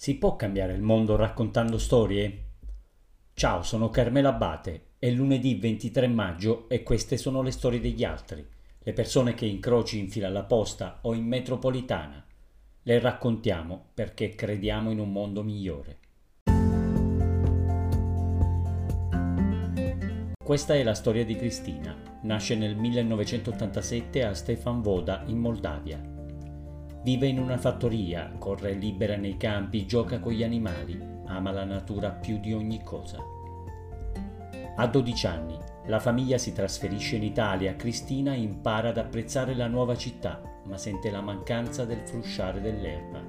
Si può cambiare il mondo raccontando storie? Ciao, sono Carmela Abate, è lunedì 23 maggio e queste sono le storie degli altri, le persone che incroci in fila alla posta o in metropolitana. Le raccontiamo perché crediamo in un mondo migliore. Questa è la storia di Cristina. Nasce nel 1987 a Stefan Voda in Moldavia. Vive in una fattoria, corre libera nei campi, gioca con gli animali, ama la natura più di ogni cosa. A 12 anni la famiglia si trasferisce in Italia, Cristina impara ad apprezzare la nuova città, ma sente la mancanza del frusciare dell'erba.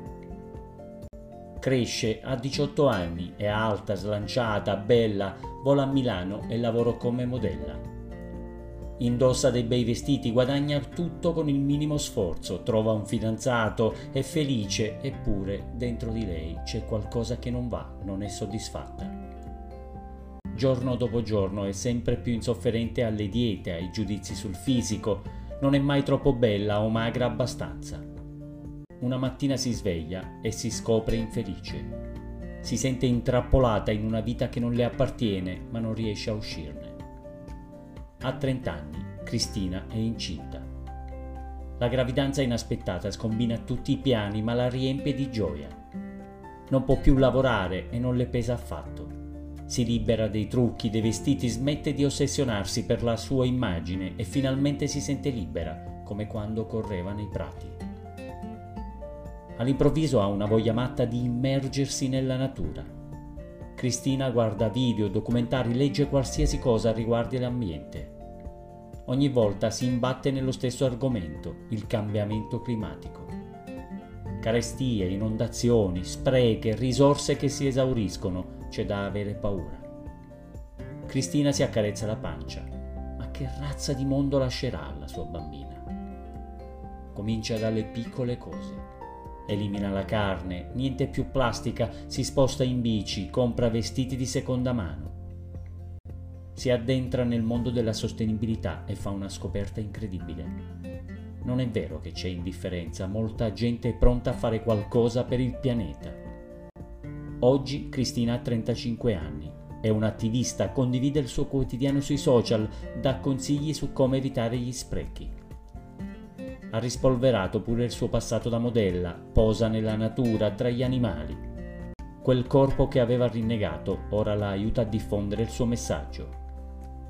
Cresce a 18 anni, è alta, slanciata, bella, vola a Milano e lavora come modella. Indossa dei bei vestiti, guadagna tutto con il minimo sforzo, trova un fidanzato, è felice, eppure dentro di lei c'è qualcosa che non va, non è soddisfatta. Giorno dopo giorno è sempre più insofferente alle diete, ai giudizi sul fisico, non è mai troppo bella o magra abbastanza. Una mattina si sveglia e si scopre infelice. Si sente intrappolata in una vita che non le appartiene, ma non riesce a uscirne. A 30 anni, Cristina è incinta. La gravidanza inaspettata scombina tutti i piani ma la riempie di gioia. Non può più lavorare e non le pesa affatto. Si libera dei trucchi, dei vestiti, smette di ossessionarsi per la sua immagine e finalmente si sente libera, come quando correva nei prati. All'improvviso ha una voglia matta di immergersi nella natura Cristina guarda video, documentari, legge qualsiasi cosa riguardi l'ambiente. Ogni volta si imbatte nello stesso argomento, il cambiamento climatico. Carestie, inondazioni, spreche, risorse che si esauriscono, c'è da avere paura. Cristina si accarezza la pancia. Ma che razza di mondo lascerà alla sua bambina? Comincia dalle piccole cose elimina la carne, niente più plastica, si sposta in bici, compra vestiti di seconda mano. Si addentra nel mondo della sostenibilità e fa una scoperta incredibile. Non è vero che c'è indifferenza, molta gente è pronta a fare qualcosa per il pianeta. Oggi Cristina ha 35 anni, è un'attivista, condivide il suo quotidiano sui social, dà consigli su come evitare gli sprechi ha rispolverato pure il suo passato da modella, posa nella natura, tra gli animali. Quel corpo che aveva rinnegato ora la aiuta a diffondere il suo messaggio.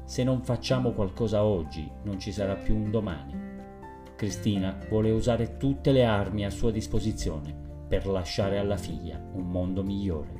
Se non facciamo qualcosa oggi, non ci sarà più un domani. Cristina vuole usare tutte le armi a sua disposizione per lasciare alla figlia un mondo migliore.